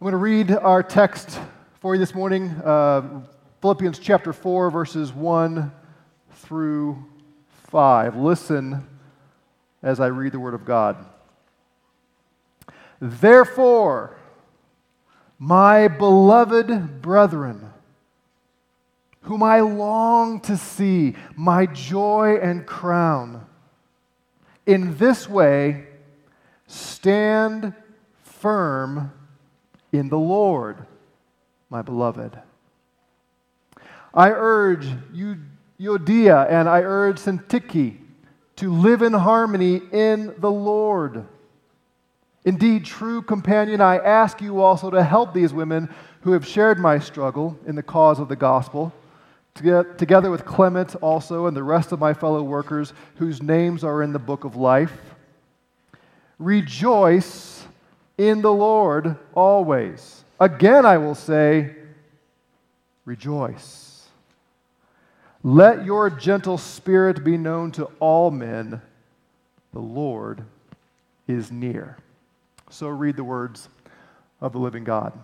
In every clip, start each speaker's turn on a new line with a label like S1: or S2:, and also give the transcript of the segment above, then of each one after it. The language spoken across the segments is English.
S1: I'm going to read our text for you this morning uh, Philippians chapter 4, verses 1 through 5. Listen as I read the Word of God. Therefore, my beloved brethren, whom I long to see, my joy and crown, in this way stand firm in the Lord, my beloved. I urge you, Euodia, and I urge Syntyche to live in harmony in the Lord. Indeed, true companion, I ask you also to help these women who have shared my struggle in the cause of the gospel, together with Clement also and the rest of my fellow workers whose names are in the book of life. Rejoice in the Lord always. Again, I will say, rejoice. Let your gentle spirit be known to all men. The Lord is near. So read the words of the living God.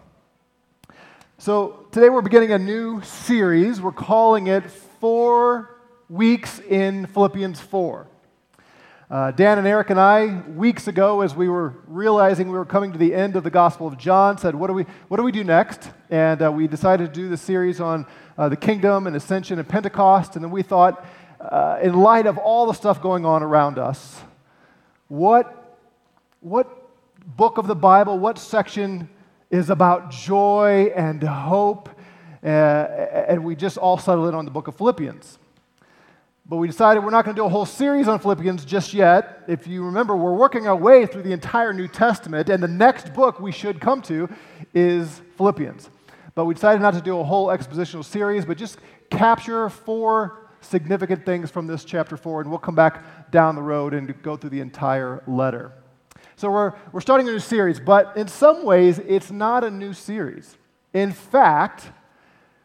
S1: So today we're beginning a new series. We're calling it Four Weeks in Philippians 4. Uh, Dan and Eric and I, weeks ago, as we were realizing we were coming to the end of the Gospel of John, said, What do we, what do, we do next? And uh, we decided to do the series on uh, the kingdom and ascension and Pentecost. And then we thought, uh, in light of all the stuff going on around us, what, what book of the Bible, what section is about joy and hope? Uh, and we just all settled in on the book of Philippians. But we decided we're not going to do a whole series on Philippians just yet. If you remember, we're working our way through the entire New Testament, and the next book we should come to is Philippians. But we decided not to do a whole expositional series, but just capture four significant things from this chapter 4, and we'll come back down the road and go through the entire letter. So we're, we're starting a new series, but in some ways, it's not a new series. In fact,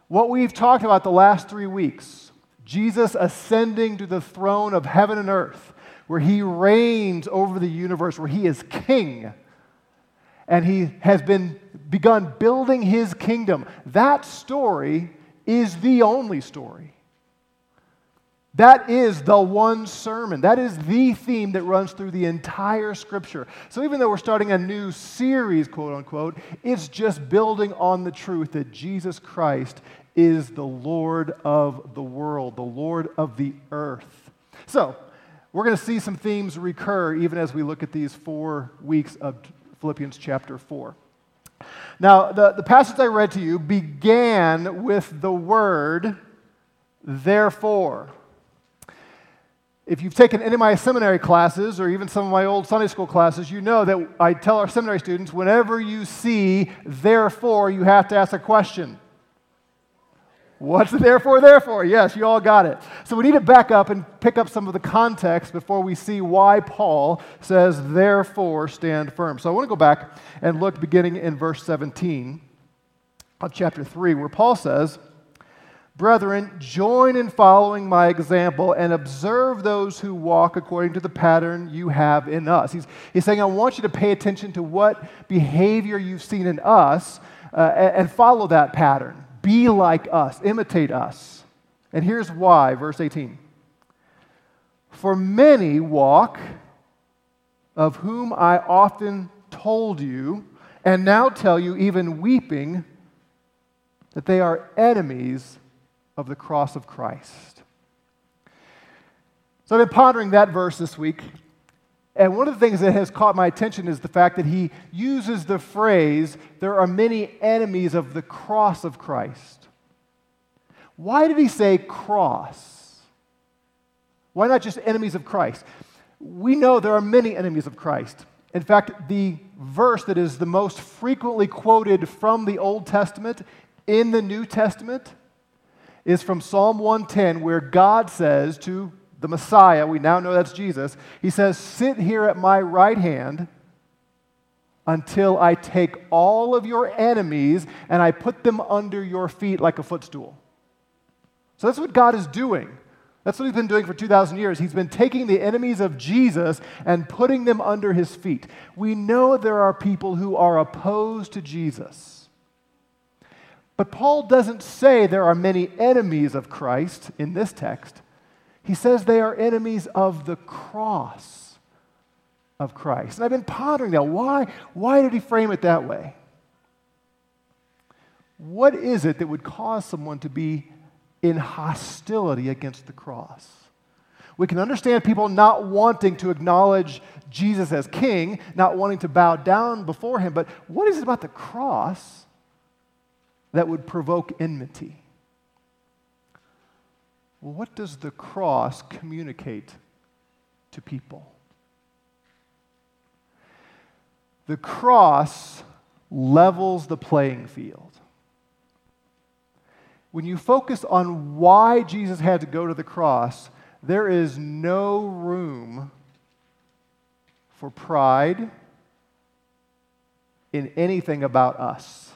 S1: what we've talked about the last three weeks, Jesus ascending to the throne of heaven and earth, where he reigns over the universe, where he is king. And he has been begun building his kingdom. That story is the only story. That is the one sermon. That is the theme that runs through the entire scripture. So even though we're starting a new series, quote unquote, it's just building on the truth that Jesus Christ is the Lord of the world, the Lord of the earth. So, we're going to see some themes recur even as we look at these four weeks of Philippians chapter 4. Now, the, the passage I read to you began with the word therefore. If you've taken any of my seminary classes or even some of my old Sunday school classes, you know that I tell our seminary students whenever you see therefore, you have to ask a question. What's it therefore, therefore? Yes, you all got it. So we need to back up and pick up some of the context before we see why Paul says, therefore, stand firm. So I want to go back and look beginning in verse 17 of chapter 3, where Paul says, Brethren, join in following my example and observe those who walk according to the pattern you have in us. He's, he's saying, I want you to pay attention to what behavior you've seen in us uh, and, and follow that pattern. Be like us, imitate us. And here's why, verse 18. For many walk, of whom I often told you, and now tell you, even weeping, that they are enemies of the cross of Christ. So I've been pondering that verse this week, and one of the things that has caught my attention is the fact that he uses the phrase, there are many enemies of the cross of Christ. Why did he say cross? Why not just enemies of Christ? We know there are many enemies of Christ. In fact, the verse that is the most frequently quoted from the Old Testament in the New Testament is from Psalm 110, where God says to the Messiah, we now know that's Jesus, he says, Sit here at my right hand until I take all of your enemies and I put them under your feet like a footstool. So that's what God is doing. That's what he's been doing for 2,000 years. He's been taking the enemies of Jesus and putting them under his feet. We know there are people who are opposed to Jesus. But Paul doesn't say there are many enemies of Christ in this text. He says they are enemies of the cross of Christ. And I've been pondering that. Why, why did he frame it that way? What is it that would cause someone to be in hostility against the cross? We can understand people not wanting to acknowledge Jesus as king, not wanting to bow down before him, but what is it about the cross that would provoke enmity? Well, what does the cross communicate to people? The cross levels the playing field. When you focus on why Jesus had to go to the cross, there is no room for pride in anything about us.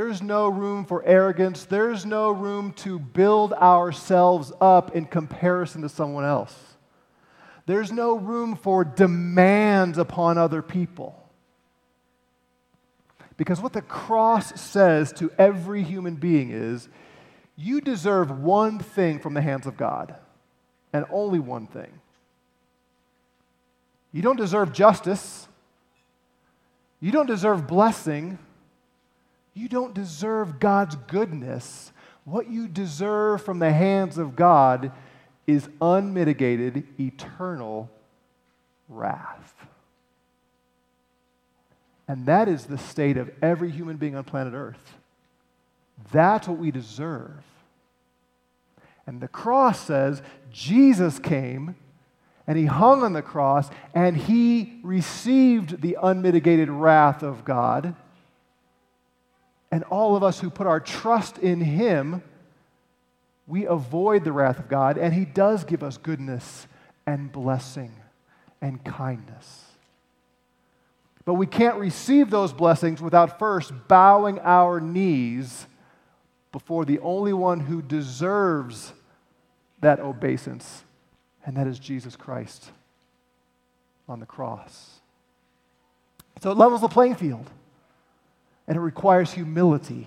S1: There's no room for arrogance. There's no room to build ourselves up in comparison to someone else. There's no room for demands upon other people. Because what the cross says to every human being is you deserve one thing from the hands of God, and only one thing. You don't deserve justice. You don't deserve blessing. You don't deserve God's goodness. What you deserve from the hands of God is unmitigated, eternal wrath. And that is the state of every human being on planet Earth. That's what we deserve. And the cross says Jesus came and he hung on the cross and he received the unmitigated wrath of God. And all of us who put our trust in him, we avoid the wrath of God and he does give us goodness and blessing and kindness. But we can't receive those blessings without first bowing our knees before the only one who deserves that obeisance, and that is Jesus Christ on the cross. So it levels the playing field, and it requires humility.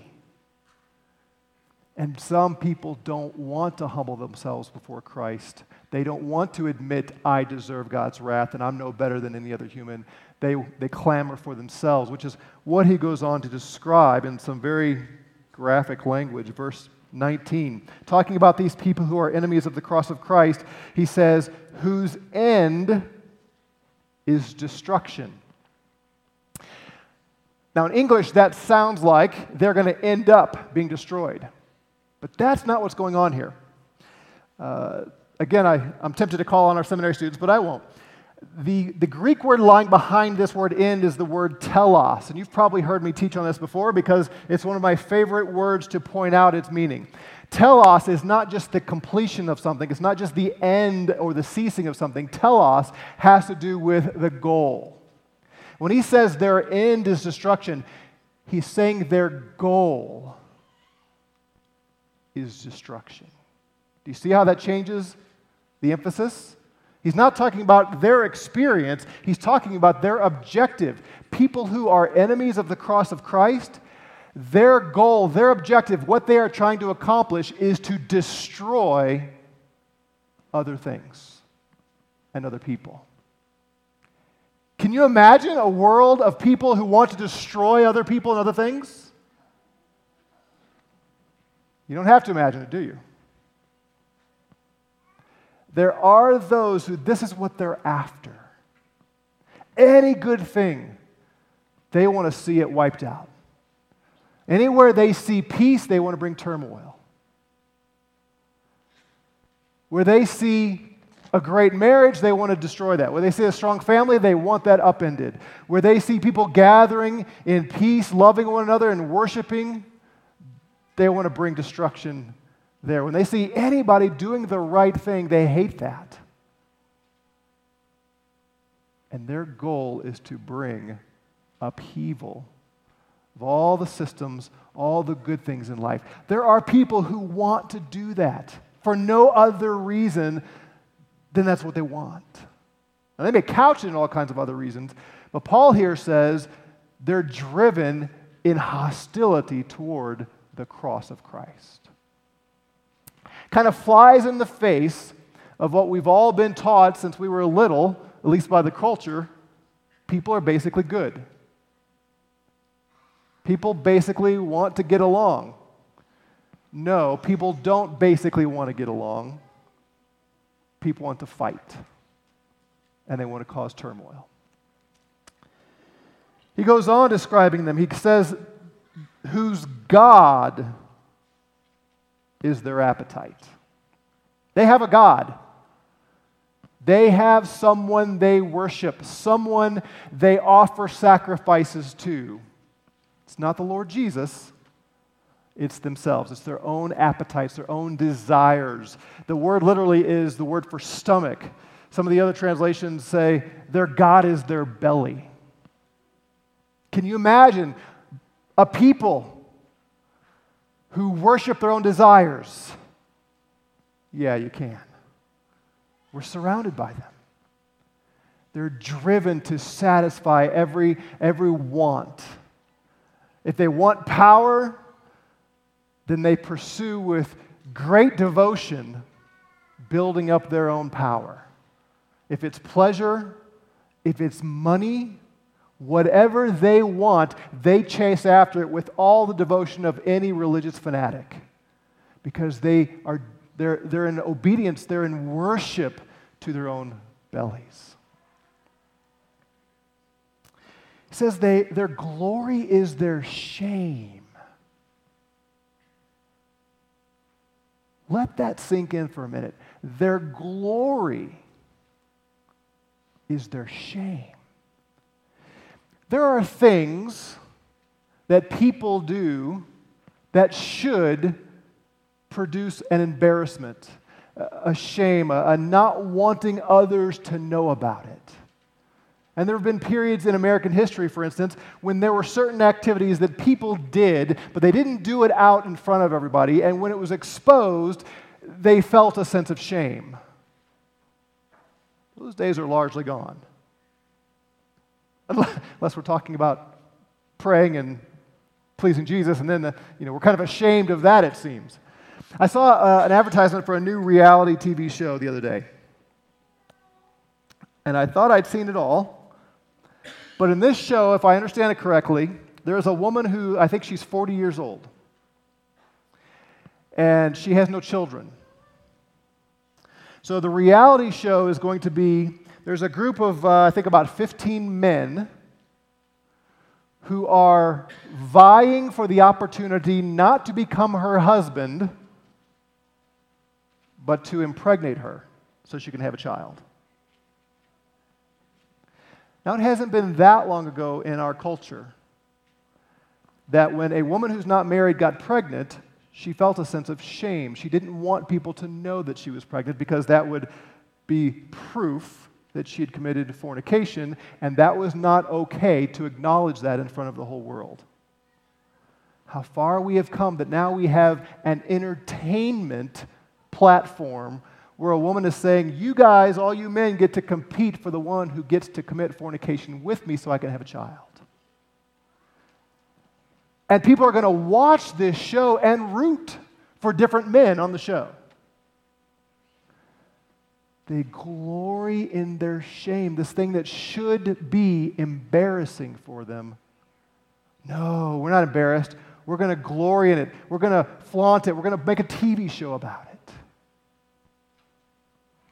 S1: And some people don't want to humble themselves before Christ. They don't want to admit, I deserve God's wrath and I'm no better than any other human they, they clamor for themselves, which is what he goes on to describe in some very graphic language. Verse 19, talking about these people who are enemies of the cross of Christ, he says, whose end is destruction. Now, in English, that sounds like they're going to end up being destroyed. But that's not what's going on here. Uh, again, I, I'm tempted to call on our seminary students, but I won't the, the Greek word lying behind this word end is the word telos. And you've probably heard me teach on this before because it's one of my favorite words to point out its meaning. Telos is not just the completion of something, it's not just the end or the ceasing of something. Telos has to do with the goal. When he says their end is destruction, he's saying their goal is destruction. Do you see how that changes the emphasis? He's not talking about their experience, he's talking about their objective. People who are enemies of the cross of Christ, their goal, their objective, what they are trying to accomplish is to destroy other things and other people. Can you imagine a world of people who want to destroy other people and other things? You don't have to imagine it, do you? There are those who this is what they're after. Any good thing, they want to see it wiped out. Anywhere they see peace, they want to bring turmoil. Where they see a great marriage, they want to destroy that. Where they see a strong family, they want that upended. Where they see people gathering in peace, loving one another, and worshiping, they want to bring destruction there. When they see anybody doing the right thing, they hate that. And their goal is to bring upheaval of all the systems, all the good things in life. There are people who want to do that. for no other reason than that's what they want. Now, they may couch it in all kinds of other reasons, but Paul here says they're driven in hostility toward the cross of Christ. Kind of flies in the face of what we've all been taught since we were little, at least by the culture. People are basically good. People basically want to get along. No, people don't basically want to get along. People want to fight, and they want to cause turmoil. He goes on describing them. He says, whose God is their appetite. They have a God. They have someone they worship, someone they offer sacrifices to. It's not the Lord Jesus, it's themselves. It's their own appetites, their own desires. The word literally is the word for stomach. Some of the other translations say their God is their belly. Can you imagine a people who worship their own desires? Yeah, you can. We're surrounded by them. They're driven to satisfy every, every want. If they want power, then they pursue with great devotion building up their own power. If it's pleasure, if it's money, whatever they want, they chase after it with all the devotion of any religious fanatic because they are they're, they're in obedience, they're in worship to their own bellies. It says they, their glory is their shame. Let that sink in for a minute. Their glory is their shame. There are things that people do that should produce an embarrassment, a shame, a, not wanting others to know about it. And there have been periods in American history, for instance, when there were certain activities that people did, but they didn't do it out in front of everybody. And when it was exposed, they felt a sense of shame. Those days are largely gone. Unless we're talking about praying and pleasing Jesus, and then the, you know, we're kind of ashamed of that, it seems. I saw uh, an advertisement for a new reality TV show the other day. And I thought I'd seen it all. But in this show, if I understand it correctly, there's a woman who I think she's 40 years old. And she has no children. So the reality show is going to be there's a group of, uh, I think, about 15 men who are vying for the opportunity not to become her husband but to impregnate her so she can have a child. Now, it hasn't been that long ago in our culture that when a woman who's not married got pregnant, she felt a sense of shame. She didn't want people to know that she was pregnant because that would be proof that she had committed fornication, and that was not okay to acknowledge that in front of the whole world. How far we have come that now we have an entertainment platform where a woman is saying, You guys, all you men, get to compete for the one who gets to commit fornication with me so I can have a child. And people are going to watch this show and root for different men on the show. They glory in their shame, this thing that should be embarrassing for them. No, we're not embarrassed. We're going to glory in it. We're going to flaunt it. We're going to make a TV show about it.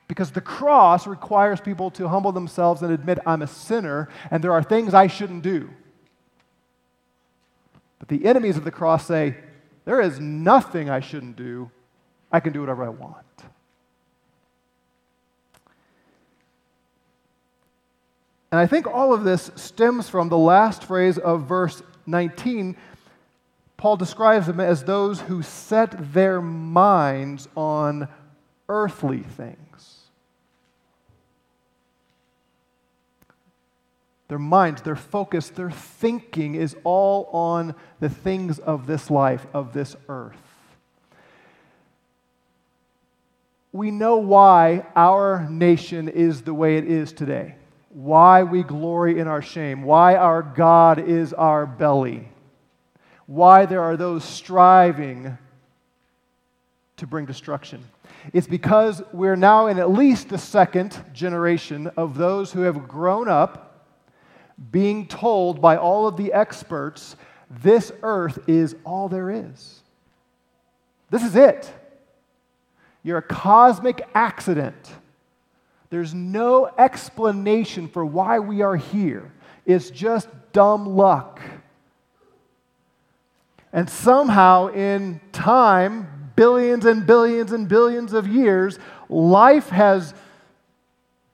S1: Because the cross requires people to humble themselves and admit, I'm a sinner and there are things I shouldn't do. But the enemies of the cross say, There is nothing I shouldn't do. I can do whatever I want. And I think all of this stems from the last phrase of verse 19. Paul describes them as those who set their minds on earthly things. Their minds, their focus, their thinking is all on the things of this life, of this earth. we know why our nation is the way it is today, why we glory in our shame, why our God is our belly, why there are those striving to bring destruction. It's because we're now in at least the second generation of those who have grown up being told by all of the experts this earth is all there is. This is it. You're a cosmic accident. There's no explanation for why we are here. It's just dumb luck. And somehow, in time, billions and billions and billions of years, life has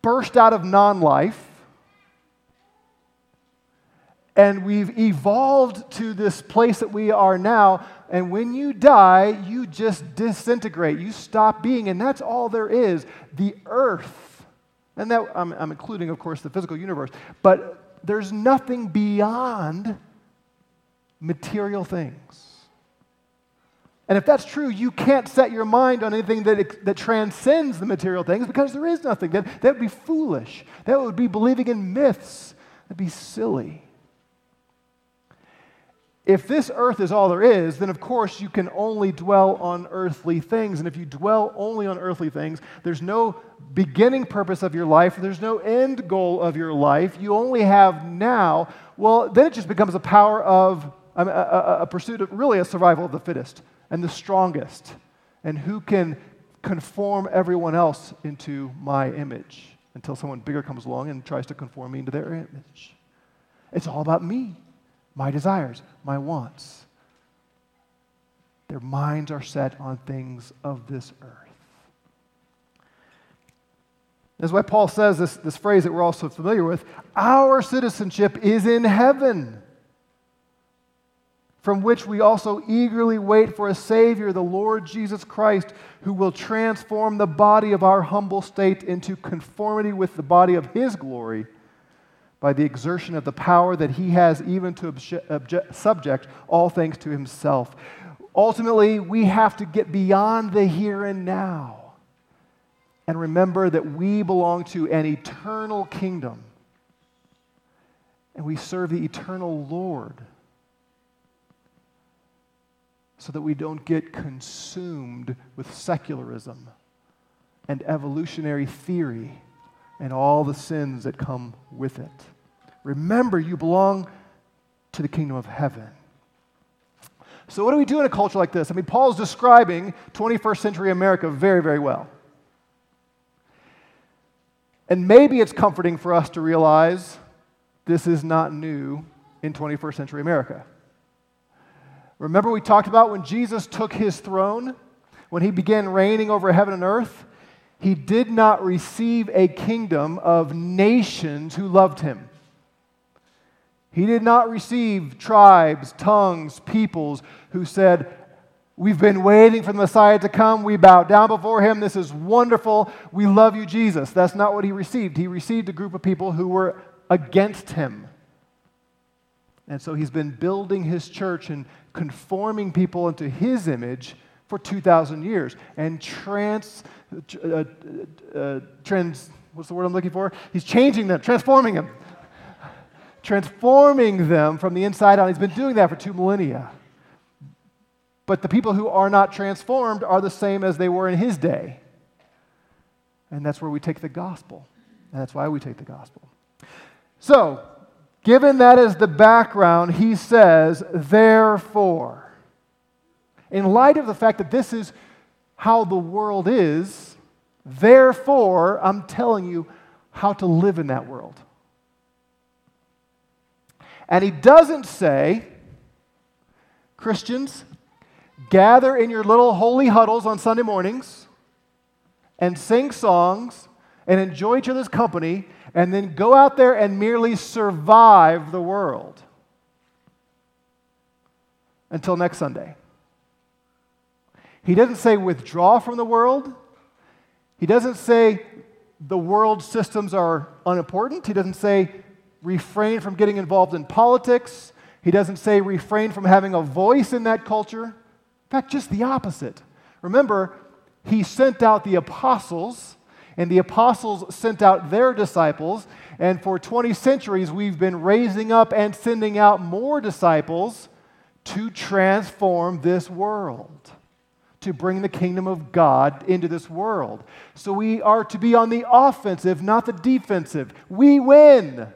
S1: burst out of non life. And we've evolved to this place that we are now. And when you die, you just disintegrate. You stop being. And that's all there is. The earth. And that, I'm, I'm including, of course, the physical universe. But there's nothing beyond material things. And if that's true, you can't set your mind on anything that, that transcends the material things because there is nothing. That, that would be foolish. That would be believing in myths. That'd be silly. If this earth is all there is, then of course you can only dwell on earthly things. And if you dwell only on earthly things, there's no beginning purpose of your life, there's no end goal of your life. You only have now. Well, then it just becomes a power of a, a, a pursuit of really a survival of the fittest and the strongest, and who can conform everyone else into my image until someone bigger comes along and tries to conform me into their image. It's all about me, my desires, my wants. Their minds are set on things of this earth. That's why Paul says this, this phrase that we're also familiar with our citizenship is in heaven from which we also eagerly wait for a Savior, the Lord Jesus Christ, who will transform the body of our humble state into conformity with the body of His glory by the exertion of the power that He has even to obje- subject all things to Himself. Ultimately, we have to get beyond the here and now and remember that we belong to an eternal kingdom and we serve the eternal Lord so that we don't get consumed with secularism and evolutionary theory and all the sins that come with it. Remember, you belong to the kingdom of heaven. So, what do we do in a culture like this? I mean, Paul's describing 21st century America very, very well. And maybe it's comforting for us to realize this is not new in 21st century America. Remember, we talked about when Jesus took his throne, when he began reigning over heaven and earth, he did not receive a kingdom of nations who loved him. He did not receive tribes, tongues, peoples who said, We've been waiting for the Messiah to come. We bow down before him. This is wonderful. We love you, Jesus. That's not what he received. He received a group of people who were against him. And so he's been building his church and conforming people into his image for 2,000 years and trans, uh, uh, trans, what's the word I'm looking for? He's changing them, transforming them. transforming them from the inside out. He's been doing that for two millennia. But the people who are not transformed are the same as they were in his day. And that's where we take the gospel. And that's why we take the gospel. So, Given that as the background, he says, therefore. In light of the fact that this is how the world is, therefore, I'm telling you how to live in that world. And he doesn't say, Christians, gather in your little holy huddles on Sunday mornings and sing songs and enjoy each other's company and then go out there and merely survive the world until next Sunday. He doesn't say withdraw from the world. He doesn't say the world systems are unimportant. He doesn't say refrain from getting involved in politics. He doesn't say refrain from having a voice in that culture. In fact, just the opposite. Remember, he sent out the apostles, and the apostles sent out their disciples. And for 20 centuries, we've been raising up and sending out more disciples to transform this world, to bring the kingdom of God into this world. So we are to be on the offensive, not the defensive. We win.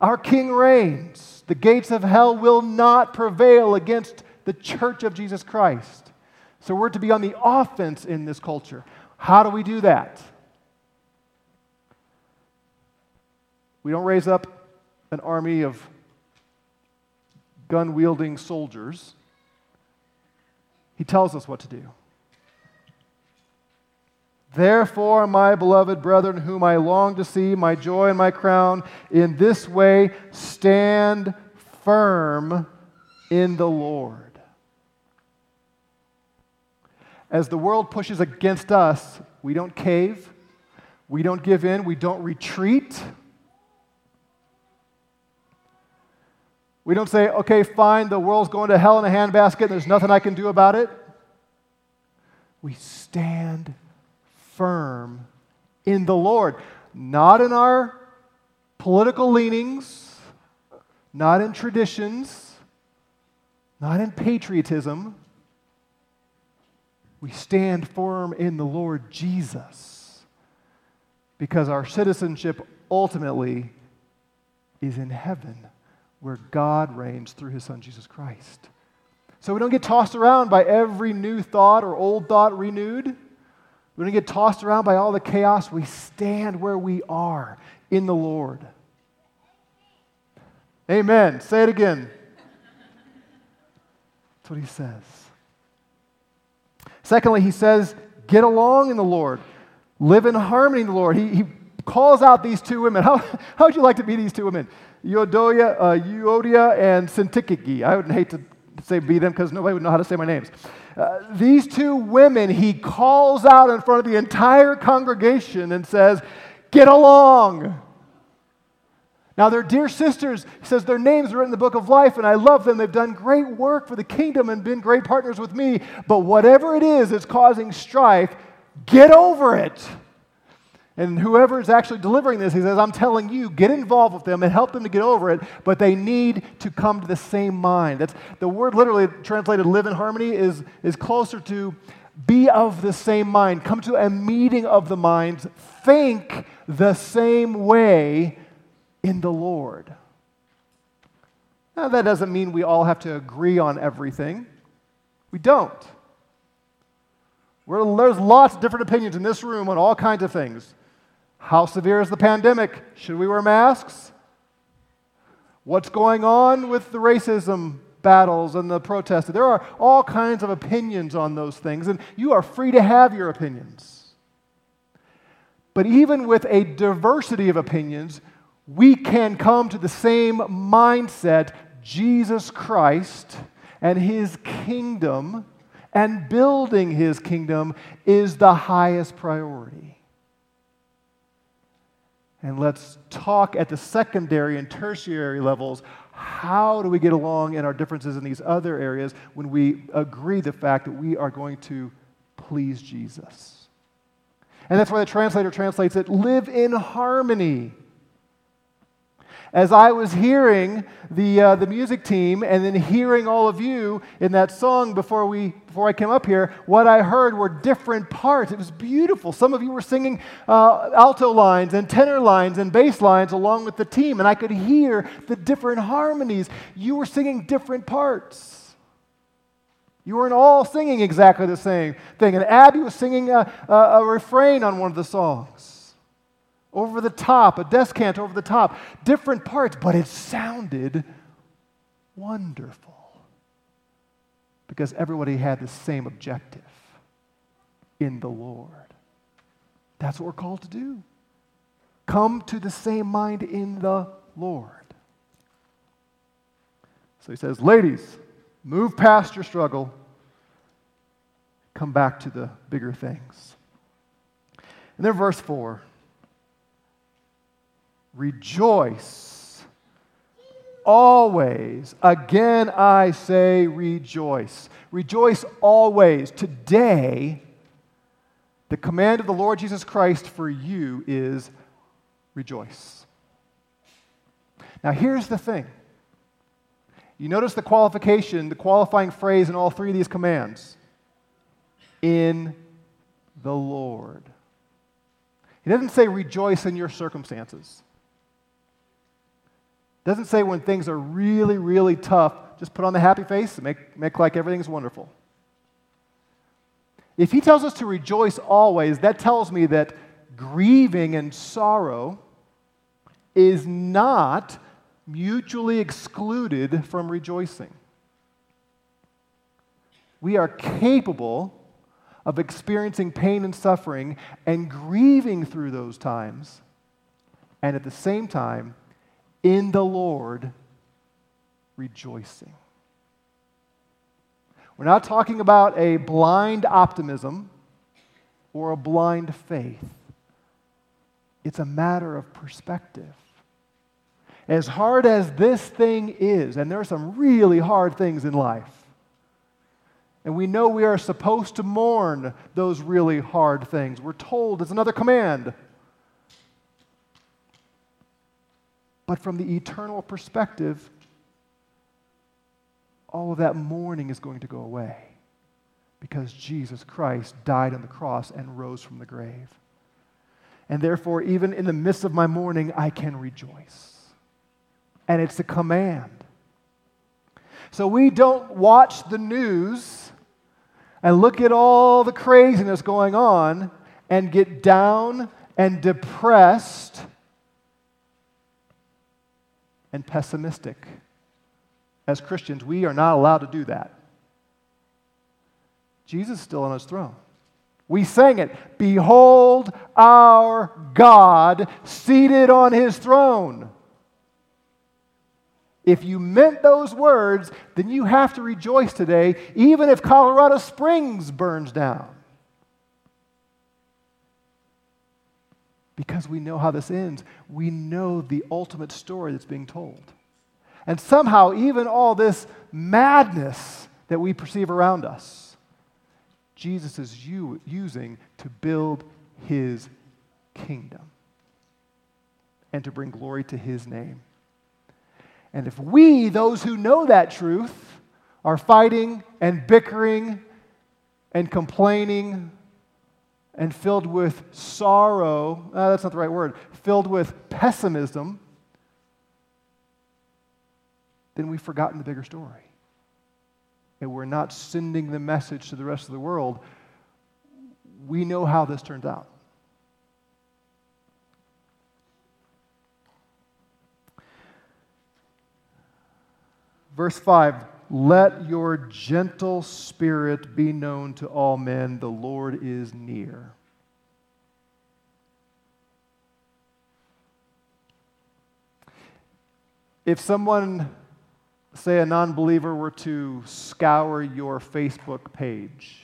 S1: Our king reigns. The gates of hell will not prevail against the church of Jesus Christ. So we're to be on the offense in this culture. How do we do that? We don't raise up an army of gun wielding soldiers. He tells us what to do. Therefore, my beloved brethren, whom I long to see, my joy and my crown, in this way stand firm in the Lord. As the world pushes against us, we don't cave, we don't give in, we don't retreat. We don't say, okay, fine, the world's going to hell in a handbasket and there's nothing I can do about it. We stand firm in the Lord, not in our political leanings, not in traditions, not in patriotism. We stand firm in the Lord Jesus because our citizenship ultimately is in heaven where God reigns through his son Jesus Christ. So we don't get tossed around by every new thought or old thought renewed. We don't get tossed around by all the chaos. We stand where we are in the Lord. Amen. Say it again. That's what he says. Secondly, he says, get along in the Lord, live in harmony in the Lord. He, he calls out these two women. How, how would you like to be these two women? Euodia, uh, and Syntyche. I would hate to say be them because nobody would know how to say my names. Uh, these two women he calls out in front of the entire congregation and says, Get along. Now, they're dear sisters. He says their names are in the book of life, and I love them. They've done great work for the kingdom and been great partners with me. But whatever it is that's causing strife, get over it. And whoever is actually delivering this, he says, I'm telling you, get involved with them and help them to get over it, but they need to come to the same mind. That's the word literally translated live in harmony is, is closer to be of the same mind. Come to a meeting of the minds. Think the same way in the Lord. Now, that doesn't mean we all have to agree on everything. We don't. We're, there's lots of different opinions in this room on all kinds of things. How severe is the pandemic? Should we wear masks? What's going on with the racism battles and the protests? There are all kinds of opinions on those things, and you are free to have your opinions. But even with a diversity of opinions, we can come to the same mindset Jesus Christ and his kingdom and building his kingdom is the highest priority. And let's talk at the secondary and tertiary levels. How do we get along in our differences in these other areas when we agree the fact that we are going to please Jesus? And that's why the translator translates it live in harmony as I was hearing the, uh, the music team and then hearing all of you in that song before, we, before I came up here, what I heard were different parts. It was beautiful. Some of you were singing uh, alto lines and tenor lines and bass lines along with the team, and I could hear the different harmonies. You were singing different parts. You weren't all singing exactly the same thing. And Abby was singing a, a, a refrain on one of the songs over the top, a descant over the top, different parts, but it sounded wonderful because everybody had the same objective in the Lord. That's what we're called to do. Come to the same mind in the Lord. So he says, Ladies, move past your struggle, come back to the bigger things. And then verse 4 Rejoice always. Again, I say rejoice. Rejoice always. Today, the command of the Lord Jesus Christ for you is rejoice. Now, here's the thing. You notice the qualification, the qualifying phrase in all three of these commands in the Lord. He doesn't say rejoice in your circumstances. Doesn't say when things are really, really tough, just put on the happy face and make, make like everything's wonderful. If he tells us to rejoice always, that tells me that grieving and sorrow is not mutually excluded from rejoicing. We are capable of experiencing pain and suffering and grieving through those times, and at the same time, in the Lord, rejoicing. We're not talking about a blind optimism or a blind faith. It's a matter of perspective. As hard as this thing is, and there are some really hard things in life, and we know we are supposed to mourn those really hard things. We're told it's another command. But from the eternal perspective, all of that mourning is going to go away because Jesus Christ died on the cross and rose from the grave. And therefore, even in the midst of my mourning, I can rejoice. And it's a command. So we don't watch the news and look at all the craziness going on and get down and depressed and pessimistic. As Christians, we are not allowed to do that. Jesus is still on his throne. We sang it Behold our God seated on his throne. If you meant those words, then you have to rejoice today, even if Colorado Springs burns down. Because we know how this ends. We know the ultimate story that's being told. And somehow, even all this madness that we perceive around us, Jesus is using to build his kingdom and to bring glory to his name. And if we, those who know that truth, are fighting and bickering and complaining and filled with sorrow, uh, that's not the right word, filled with pessimism, then we've forgotten the bigger story. And we're not sending the message to the rest of the world. We know how this turns out. Verse 5 Let your gentle spirit be known to all men, the Lord is near. If someone, say a non believer, were to scour your Facebook page,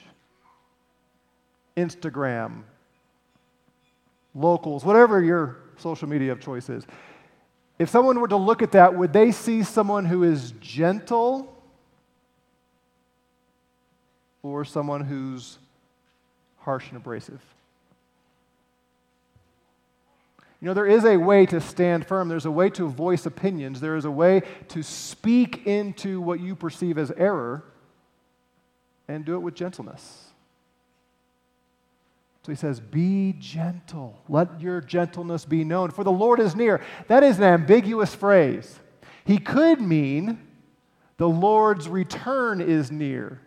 S1: Instagram, locals, whatever your social media of choice is, if someone were to look at that, would they see someone who is gentle or someone who's harsh and abrasive? You know, there is a way to stand firm. There's a way to voice opinions. There is a way to speak into what you perceive as error and do it with gentleness. So he says, Be gentle. Let your gentleness be known, for the Lord is near. That is an ambiguous phrase. He could mean the Lord's return is near.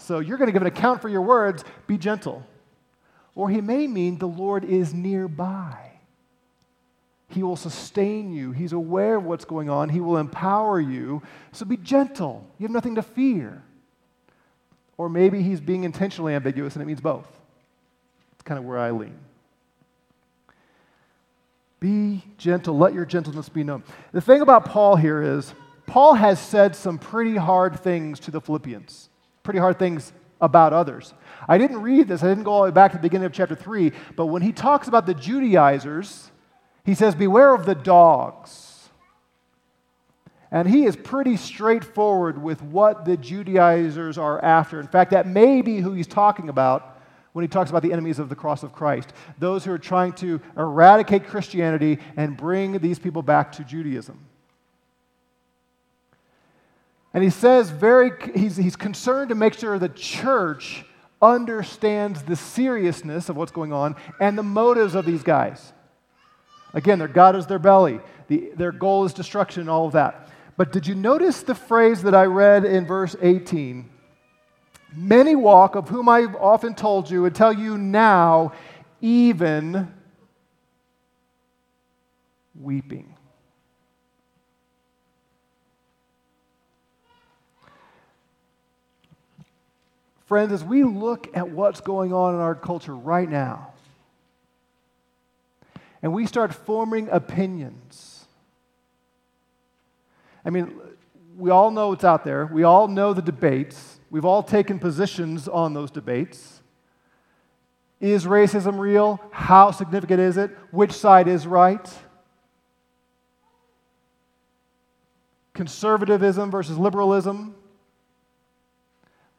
S1: So you're going to give an account for your words, be gentle. Or he may mean the Lord is nearby. He will sustain you. He's aware of what's going on. He will empower you. So be gentle. You have nothing to fear. Or maybe he's being intentionally ambiguous and it means both. It's kind of where I lean. Be gentle. Let your gentleness be known. The thing about Paul here is, Paul has said some pretty hard things to the Philippians, pretty hard things about others. I didn't read this, I didn't go all the way back to the beginning of chapter 3, but when he talks about the Judaizers, he says, Beware of the dogs. And he is pretty straightforward with what the Judaizers are after. In fact, that may be who he's talking about when he talks about the enemies of the cross of Christ those who are trying to eradicate Christianity and bring these people back to Judaism. And he says very, he's, he's concerned to make sure the church understands the seriousness of what's going on and the motives of these guys. Again, their God is their belly, the, their goal is destruction, and all of that. But did you notice the phrase that I read in verse 18? Many walk, of whom I've often told you and tell you now, even weeping. Friends, as we look at what's going on in our culture right now, and we start forming opinions, I mean, we all know what's out there, we all know the debates, we've all taken positions on those debates. Is racism real? How significant is it? Which side is right? Conservatism versus liberalism.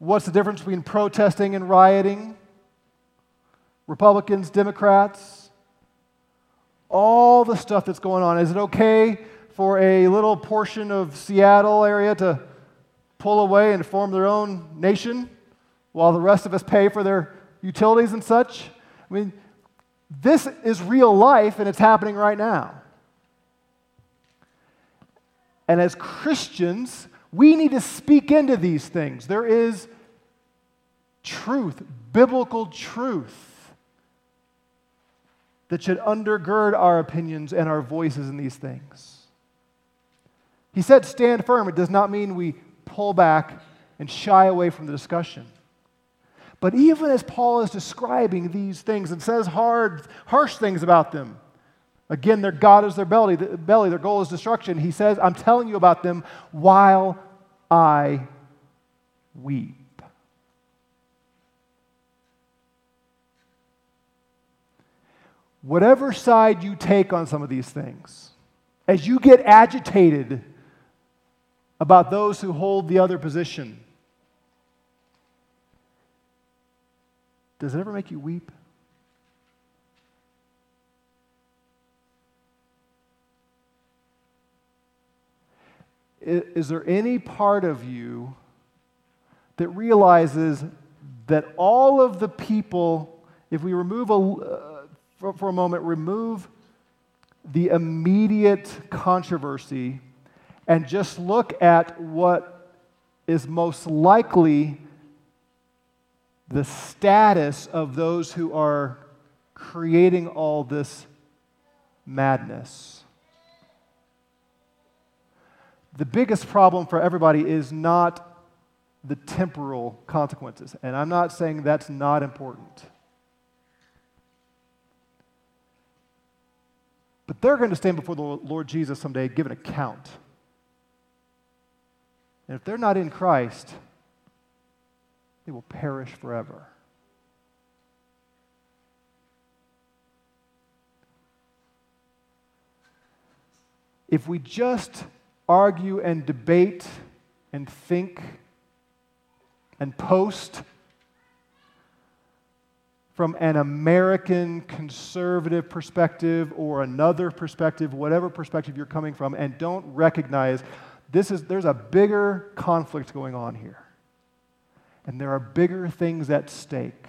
S1: What's the difference between protesting and rioting? Republicans, Democrats, all the stuff that's going on. Is it okay for a little portion of Seattle area to pull away and form their own nation while the rest of us pay for their utilities and such? I mean, this is real life and it's happening right now. And as Christians, we need to speak into these things. There is truth, biblical truth, that should undergird our opinions and our voices in these things. He said, stand firm. It does not mean we pull back and shy away from the discussion. But even as Paul is describing these things and says hard, harsh things about them, again, their God is their belly, belly, their goal is destruction. He says, I'm telling you about them while I weep. Whatever side you take on some of these things, as you get agitated about those who hold the other position, does it ever make you weep? Is there any part of you that realizes that all of the people, if we remove a, uh, for, for a moment, remove the immediate controversy and just look at what is most likely the status of those who are creating all this madness. The biggest problem for everybody is not the temporal consequences. And I'm not saying that's not important. But they're going to stand before the Lord Jesus someday, give an account. And if they're not in Christ, they will perish forever. If we just argue and debate and think and post from an American conservative perspective or another perspective, whatever perspective you're coming from, and don't recognize this is, there's a bigger conflict going on here. And there are bigger things at stake.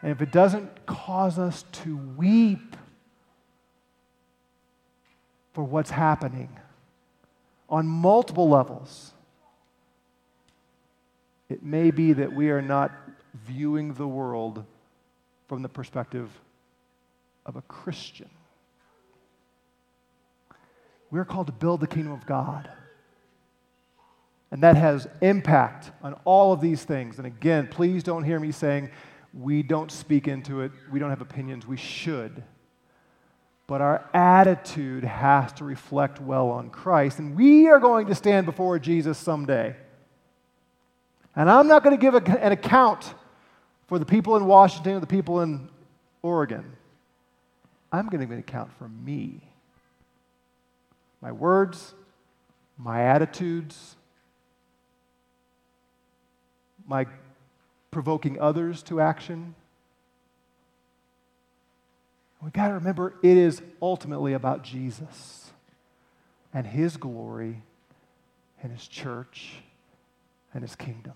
S1: And if it doesn't cause us to weep for what's happening on multiple levels, it may be that we are not viewing the world from the perspective of a Christian. We're called to build the kingdom of God. And that has impact on all of these things. And again, please don't hear me saying we don't speak into it, we don't have opinions. We should. But our attitude has to reflect well on Christ. And we are going to stand before Jesus someday. And I'm not going to give an account for the people in Washington or the people in Oregon. I'm going to give an account for me my words, my attitudes, my provoking others to action. We got to remember it is ultimately about Jesus and his glory and his church and his kingdom.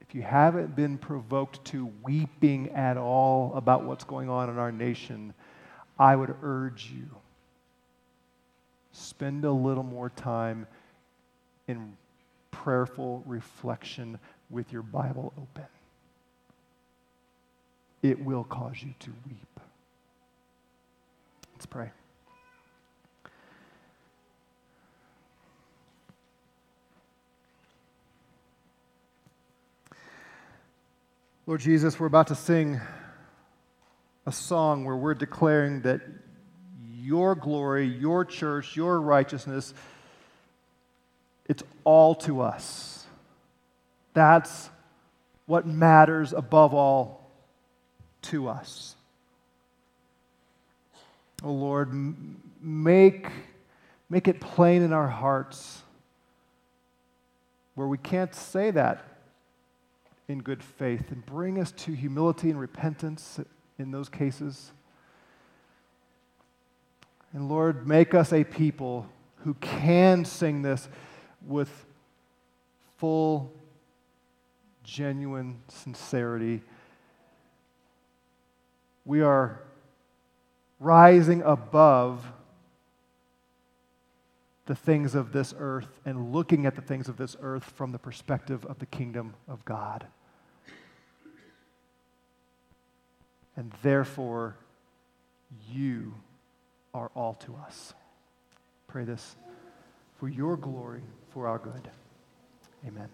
S1: If you haven't been provoked to weeping at all about what's going on in our nation, I would urge you spend a little more time in prayerful reflection with your Bible open. It will cause you to weep. Let's pray. Lord Jesus, we're about to sing a song where we're declaring that your glory, your church, your righteousness, it's all to us. That's what matters above all to us. Oh Lord, make, make it plain in our hearts where we can't say that in good faith and bring us to humility and repentance in those cases. And Lord, make us a people who can sing this with full, genuine sincerity. We are rising above the things of this earth and looking at the things of this earth from the perspective of the kingdom of God. And therefore, you are all to us. Pray this for your glory, for our good. Amen.